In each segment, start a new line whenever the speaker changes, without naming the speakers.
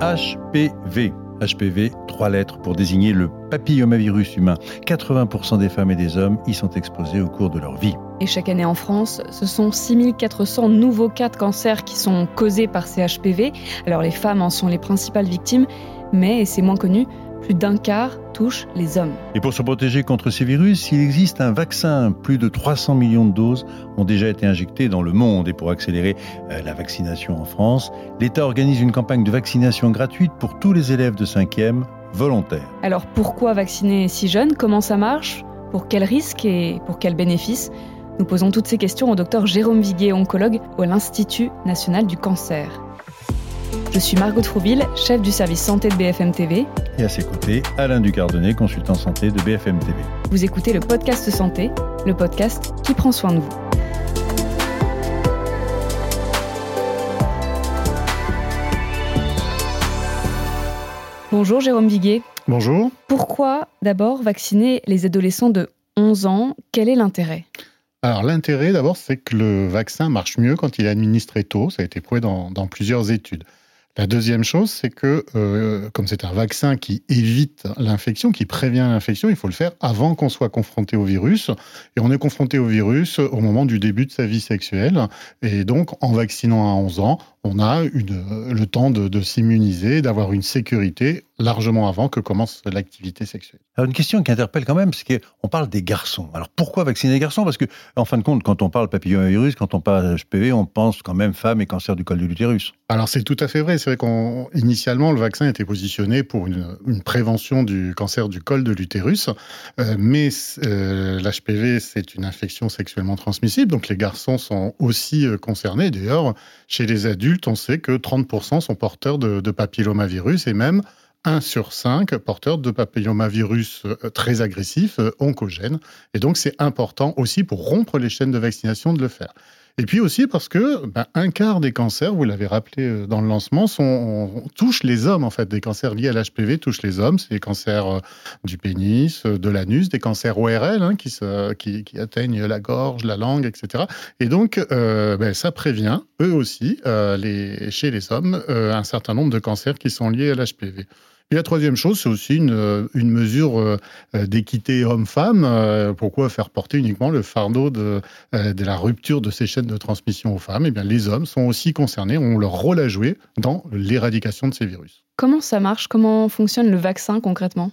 HPV. HPV, trois lettres pour désigner le papillomavirus humain. 80% des femmes et des hommes y sont exposés au cours de leur vie.
Et chaque année en France, ce sont 6400 nouveaux cas de cancer qui sont causés par ces HPV. Alors les femmes en sont les principales victimes, mais, et c'est moins connu, plus d'un quart touche les hommes.
Et pour se protéger contre ces virus, il existe un vaccin. Plus de 300 millions de doses ont déjà été injectées dans le monde. Et pour accélérer euh, la vaccination en France, l'État organise une campagne de vaccination gratuite pour tous les élèves de 5e volontaires.
Alors pourquoi vacciner si jeune Comment ça marche? Pour quels risques et pour quels bénéfices Nous posons toutes ces questions au docteur Jérôme Viguet, oncologue à l'Institut national du cancer. Je suis Margot Trouville, chef du service santé de BFM TV.
Et à ses côtés, Alain Ducardonnet, consultant santé de BFM TV.
Vous écoutez le podcast Santé, le podcast qui prend soin de vous. Bonjour Jérôme Viguet.
Bonjour.
Pourquoi d'abord vacciner les adolescents de 11 ans? Quel est l'intérêt?
Alors l'intérêt d'abord, c'est que le vaccin marche mieux quand il est administré tôt. Ça a été prouvé dans, dans plusieurs études. La deuxième chose, c'est que euh, comme c'est un vaccin qui évite l'infection, qui prévient l'infection, il faut le faire avant qu'on soit confronté au virus. Et on est confronté au virus au moment du début de sa vie sexuelle. Et donc, en vaccinant à 11 ans, on a le temps de, s'immuniser, d'avoir une sécurité largement avant que commence l'activité sexuelle.
Alors une question qui interpelle quand même, c'est qu'on parle des garçons. Alors pourquoi vacciner les garçons? Parce que, en fin de compte, quand on parle papillomavirus, quand on parle HPV, on pense quand même femmes et cancer du col de l'utérus.
Alors c'est tout à fait vrai. C'est vrai qu'initialement, le vaccin était positionné pour une, prévention du cancer du col de l'utérus, euh, mais euh, l'HPV, c'est une infection sexuellement transmissible, donc les garçons sont aussi euh, concernés. D'ailleurs, chez les adultes, on sait que 30% sont porteurs de, papillomavirus et même 1 sur 5 porteurs de papillomavirus euh, très agressif, euh, oncogène. Et donc, c'est important aussi pour rompre les chaînes de vaccination de le faire. Et puis aussi parce que ben, un quart des cancers, vous l'avez rappelé euh, dans le lancement, sont, touchent les hommes en fait. Des cancers liés à l'HPV touchent les hommes. C'est les cancers euh, du pénis, euh, de l'anus, des cancers ORL hein, qui, atteignent la gorge, la langue, etc. Et donc ben, ça prévient eux aussi chez les hommes un certain nombre de cancers qui sont liés à l'HPV. Et la troisième chose, c'est aussi une, une mesure euh, d'équité homme-femme. Euh, pourquoi faire porter uniquement le fardeau de, euh, de la rupture de ces chaînes de transmission aux femmes? Eh bien, les hommes sont aussi concernés, ont leur rôle à jouer dans l'éradication de ces virus.
Comment ça marche? Comment fonctionne le vaccin concrètement?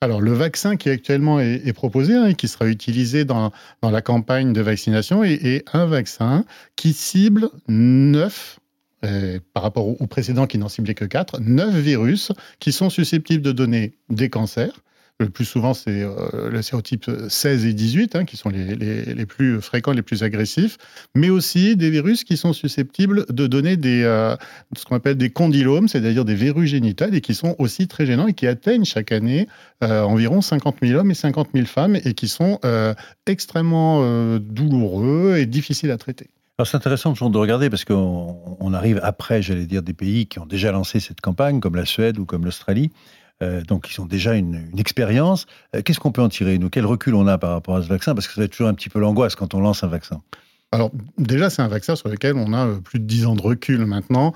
Alors, le vaccin qui actuellement est, proposé hein, et qui sera utilisé dans, dans, la campagne de vaccination est, est un vaccin qui cible neuf euh, par rapport au, précédent qui n'en ciblait que 4, 9 virus qui sont susceptibles de donner des cancers. Le plus souvent, c'est euh, le sérotype 16 et 18, hein, qui sont les, plus fréquents, les plus agressifs, mais aussi des virus qui sont susceptibles de donner des, euh, ce qu'on appelle des condylomes, c'est-à-dire des verrues génitales, et qui sont aussi très gênants et qui atteignent chaque année environ 50 000 hommes et 50 000 femmes, et qui sont extrêmement douloureux et difficiles à traiter.
C'est intéressant de regarder parce qu'on arrive après, j'allais dire, des pays qui ont déjà lancé cette campagne, comme la Suède ou comme l'Australie. Euh, donc, ils ont déjà une, expérience. Euh, qu'est-ce qu'on peut en tirer, nous? Quel recul on a par rapport à ce vaccin? Parce que ça va toujours un petit peu l'angoisse quand on lance un vaccin.
Alors, déjà, c'est un vaccin sur lequel on a euh, plus de 10 ans de recul maintenant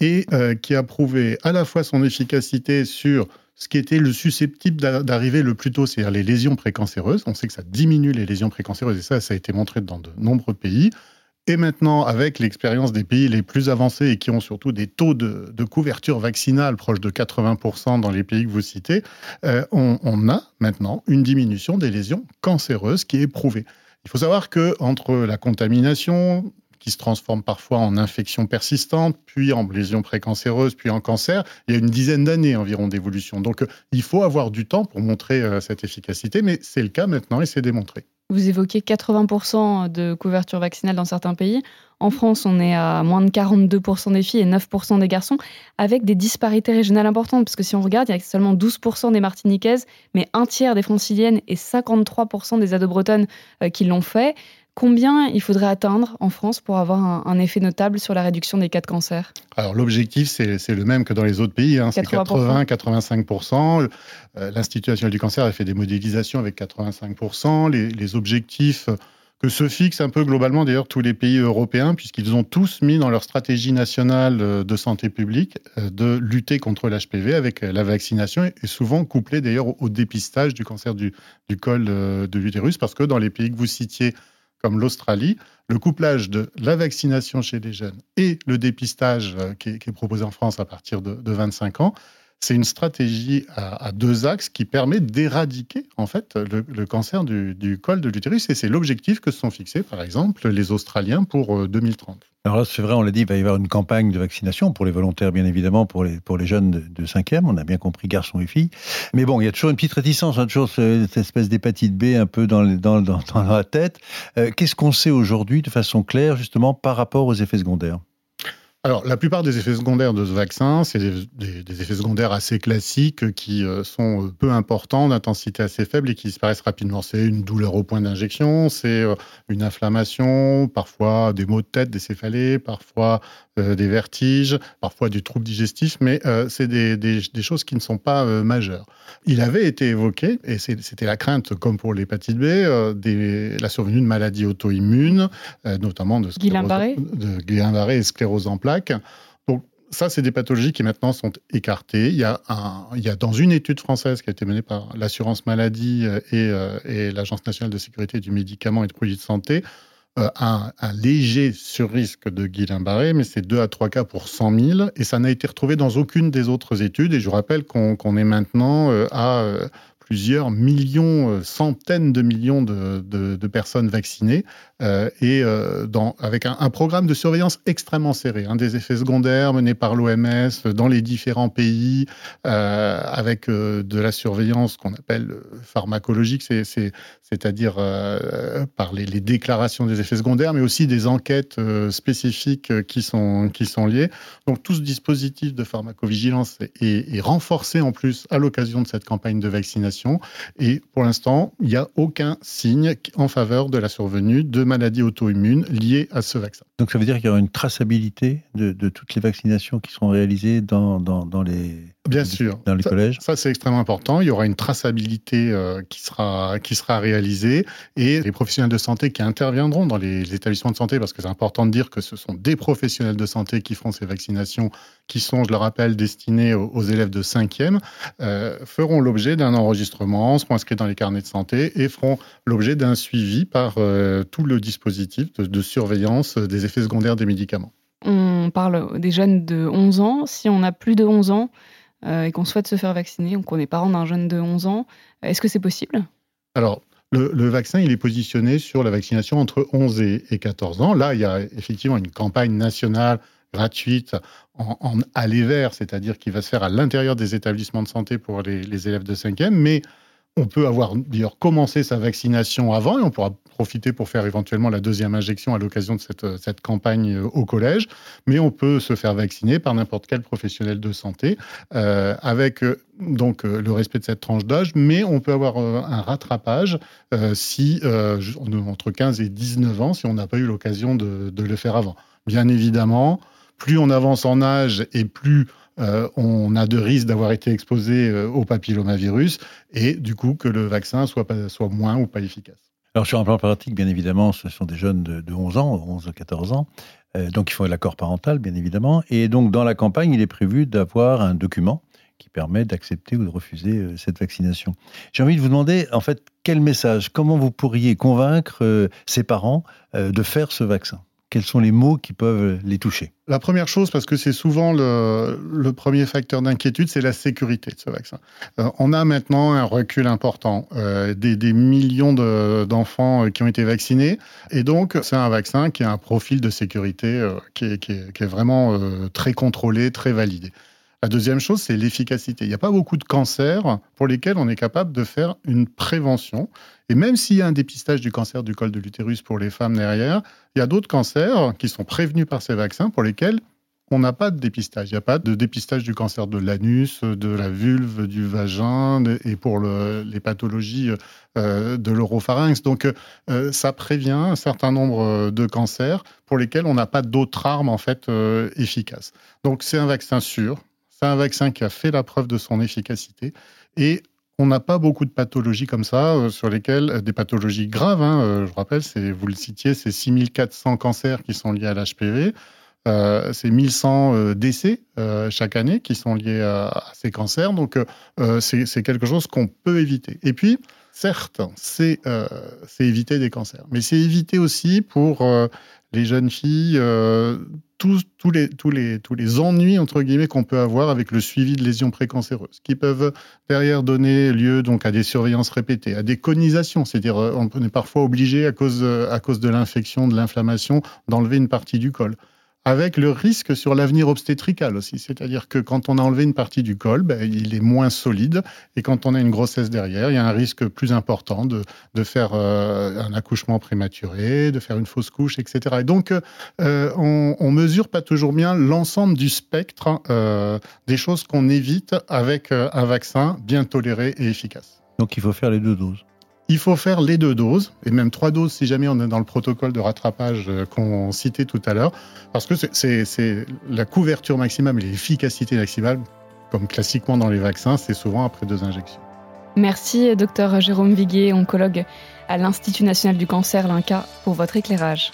et qui a prouvé à la fois son efficacité sur ce qui était le susceptible d'arriver le plus tôt, c'est-à-dire les lésions précancéreuses. On sait que ça diminue les lésions précancéreuses et ça, ça a été montré dans de nombreux pays. Et maintenant, avec l'expérience des pays les plus avancés et qui ont surtout des taux de, couverture vaccinale proches de 80% dans les pays que vous citez, euh, on, a maintenant une diminution des lésions cancéreuses qui est prouvée. Il faut savoir que entre la contamination, qui se transforme parfois en infection persistante, puis en lésion précancéreuse, puis en cancer. Il y a une dizaine d'années environ d'évolution. Donc il faut avoir du temps pour montrer euh, cette efficacité, mais c'est le cas maintenant et c'est démontré.
Vous évoquez 80% de couverture vaccinale dans certains pays. En France, on est à moins de 42% des filles et 9% des garçons, avec des disparités régionales importantes. Parce que si on regarde, il y a seulement 12% des Martiniquaises, mais un tiers des Franciliennes et 53% des ados-bretonnes euh, qui l'ont fait. Combien il faudrait atteindre en France pour avoir un, effet notable sur la réduction des cas de cancer?
Alors l'objectif, c'est le même que dans les autres pays, hein. c'est 80-85%. Euh, L'Institut national du cancer a fait des modélisations avec 85%. Les, les objectifs que se fixent un peu globalement d'ailleurs tous les pays européens, puisqu'ils ont tous mis dans leur stratégie nationale euh, de santé publique euh, de lutter contre l'HPV avec la vaccination et souvent couplé d'ailleurs au dépistage du cancer du, col de l'utérus, parce que dans les pays que vous citiez, comme l'Australie, le couplage de la vaccination chez les jeunes et le dépistage qui est, proposé en France à partir de, de 25 ans, c'est une stratégie à, deux axes qui permet d'éradiquer en fait le, cancer du, col de l'utérus et c'est l'objectif que se sont fixés par exemple les Australiens pour 2030. Euh,
Alors là, c'est vrai, on l'a dit, il va y avoir une campagne de vaccination pour les volontaires, bien évidemment, pour les, jeunes de, 5e, on a bien compris garçons et filles. Mais bon, il y a toujours une petite réticence, hein, toujours cette espèce d'hépatite B un peu dans, la tête. Euh, qu'est-ce qu'on sait aujourd'hui de façon claire, justement, par rapport aux effets secondaires?
Alors, la plupart des effets secondaires de ce vaccin, c'est des, effets secondaires assez classiques qui euh, sont euh, peu importants, d'intensité assez faible et qui disparaissent rapidement. C'est une douleur au point d'injection, c'est euh, une inflammation, parfois des maux de tête, des céphalées, parfois des vertiges, parfois du trouble digestif, mais c'est des, choses qui ne sont pas majeures. Il avait été évoqué, et c'était la crainte, comme pour l'hépatite B, la survenue de maladies auto-immunes, notamment de,
de
Guillain-Barré et sclérose en plaques donc, ça, c'est des pathologies qui maintenant sont écartées. Il y, a il y a dans une étude française qui a été menée par l'assurance maladie euh, euh, et, l'Agence nationale de sécurité du médicament et de produits de santé, euh, un, léger surrisque de Guillain-Barré, mais c'est 2 à 3 cas pour 100 000, et ça n'a été retrouvé dans aucune des autres études. Et je rappelle qu'on est maintenant à plusieurs millions, euh, centaines de millions de, personnes vaccinées euh, et euh, dans, avec un, programme de surveillance extrêmement serré, hein, des effets secondaires menés par l'OMS dans les différents pays, avec de la surveillance qu'on appelle pharmacologique, c'est-à-dire par les, déclarations des effets secondaires, mais aussi des enquêtes spécifiques qui sont, qui sont liées. Donc tout ce dispositif de pharmacovigilance est renforcé en plus à l'occasion de cette campagne de vaccination et pour l'instant, il n'y a aucun signe en faveur de la survenue de maladies auto-immunes liées à ce vaccin.
Donc ça veut dire qu'il y aura une traçabilité de, toutes les vaccinations qui seront réalisées dans, dans, les,
Bien sûr.
Dans les collèges
Ça, c'est extrêmement important. Il y aura une traçabilité euh, qui, sera, qui sera réalisée et les professionnels de santé qui interviendront dans les, établissements de santé, parce que c'est important de dire que ce sont des professionnels de santé qui feront ces vaccinations, qui sont, je le rappelle, destinées aux, élèves de 5e, euh, feront l'objet d'un enregistrement, seront inscrits dans les carnets de santé et feront l'objet d'un suivi par euh, tout le dispositif de surveillance des effets secondaires des médicaments.
On parle des jeunes de 11 ans. Si on a plus de 11 ans, et qu'on souhaite se faire vacciner, donc on est parent d'un jeune de 11 ans, est-ce que c'est possible?
Alors, le, vaccin, il est positionné sur la vaccination entre 11 et, 14 ans. Là, il y a effectivement une campagne nationale gratuite en, en aller vers, c'est-à-dire qui va se faire à l'intérieur des établissements de santé pour les, les élèves de 5e, mais on peut avoir d'ailleurs commencé sa vaccination avant et on pourra profiter pour faire éventuellement la deuxième injection à l'occasion de cette, cette, campagne euh, au collège. Mais on peut se faire vacciner par n'importe quel professionnel de santé euh, avec euh, donc le respect de cette tranche d'âge, mais on peut avoir un rattrapage si entre 15 et 19 ans si on n'a pas eu l'occasion de le faire avant. Bien évidemment, plus on avance en âge et plus euh, on a de risques d'avoir été exposé euh, au papillomavirus et du coup que le vaccin soit, soit moins ou pas efficace.
Alors sur un plan pratique, bien évidemment, ce sont des jeunes de, 11 ans, 11 à 14 ans, euh, donc il faut l'accord parental, bien évidemment. Et donc dans la campagne, il est prévu d'avoir un document qui permet d'accepter ou de refuser cette vaccination. J'ai envie de vous demander, en fait, quel message, comment vous pourriez convaincre ces parents de faire ce vaccin? Quels sont les mots qui peuvent les toucher
La première chose, parce que c'est souvent le, premier facteur d'inquiétude, c'est la sécurité de ce vaccin. Euh, on a maintenant un recul important, euh, des, millions d'enfants euh, qui ont été vaccinés, et donc c'est un vaccin qui a un profil de sécurité qui est, vraiment très contrôlé, très validé. La deuxième chose, c'est l'efficacité. Il n'y a pas beaucoup de cancers pour lesquels on est capable de faire une prévention. Et même s'il y a un dépistage du cancer du col de l'utérus pour les femmes derrière, il y a d'autres cancers qui sont prévenus par ces vaccins pour lesquels on n'a pas de dépistage. Il n'y a pas de dépistage du cancer de l'anus, de la vulve, du vagin et pour les pathologies euh, de l'oropharynx. Donc, euh, ça prévient un certain nombre de cancers pour lesquels on n'a pas d'autres armes en fait euh, efficaces. Donc, c'est un vaccin sûr, c'est un vaccin qui a fait la preuve de son efficacité et on n'a pas beaucoup de pathologies comme ça, sur lesquelles, des pathologies graves, hein, je rappelle, vous le citiez, c'est 6400 cancers qui sont liés à l'HPV. Euh, c'est 1100 euh, décès euh, chaque année qui sont liés à, ces cancers. Donc, c'est quelque chose qu'on peut éviter. Et puis, certes, c'est éviter des cancers, mais c'est éviter aussi pour les jeunes filles tous, les, ennuis entre guillemets qu'on peut avoir avec le suivi de lésions précancéreuses, qui peuvent derrière donner lieu donc à des surveillances répétées, à des conisations, c'est-à-dire on est parfois obligé à cause de l'infection, de l'inflammation, d'enlever une partie du col avec le risque sur l'avenir obstétrical aussi. C'est-à-dire que quand on a enlevé une partie du col, ben, il est moins solide. Et quand on a une grossesse derrière, il y a un risque plus important de, faire euh, un accouchement prématuré, de faire une fausse couche, etc. Et donc, euh, on, on mesure pas toujours bien l'ensemble du spectre euh, des choses qu'on évite avec un vaccin bien toléré et efficace.
Donc, il faut faire les deux doses.
Il faut faire les deux doses, et même trois doses si jamais on est dans le protocole de rattrapage euh, qu'on citait tout à l'heure, parce que c'est la couverture maximale et l'efficacité maximale, comme classiquement dans les vaccins, c'est souvent après deux injections.
Merci, docteur Jérôme Viguier, oncologue à l'Institut national du cancer, l'INCA, pour votre éclairage.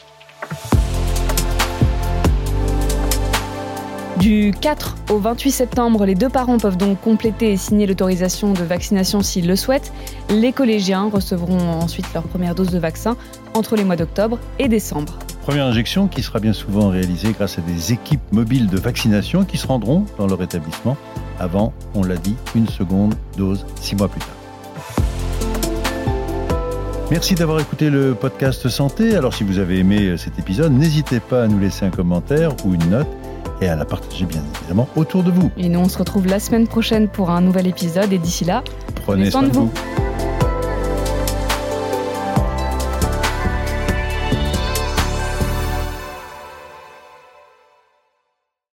Du 4 au 28 septembre, les deux parents peuvent donc compléter et signer l'autorisation de vaccination s'ils le souhaitent. Les collégiens recevront ensuite leur première dose de vaccin entre les mois d'octobre et décembre.
Première injection qui sera bien souvent réalisée grâce à des équipes mobiles de vaccination qui se rendront dans leur établissement avant, on l'a dit, une seconde dose six mois plus tard. Merci d'avoir écouté le podcast Santé. Alors si vous avez aimé cet épisode, n'hésitez pas à nous laisser un commentaire ou une note et à la partager bien évidemment autour de vous.
Et nous, on se retrouve la semaine prochaine pour un nouvel épisode et d'ici là,
prenez, soin, de vous.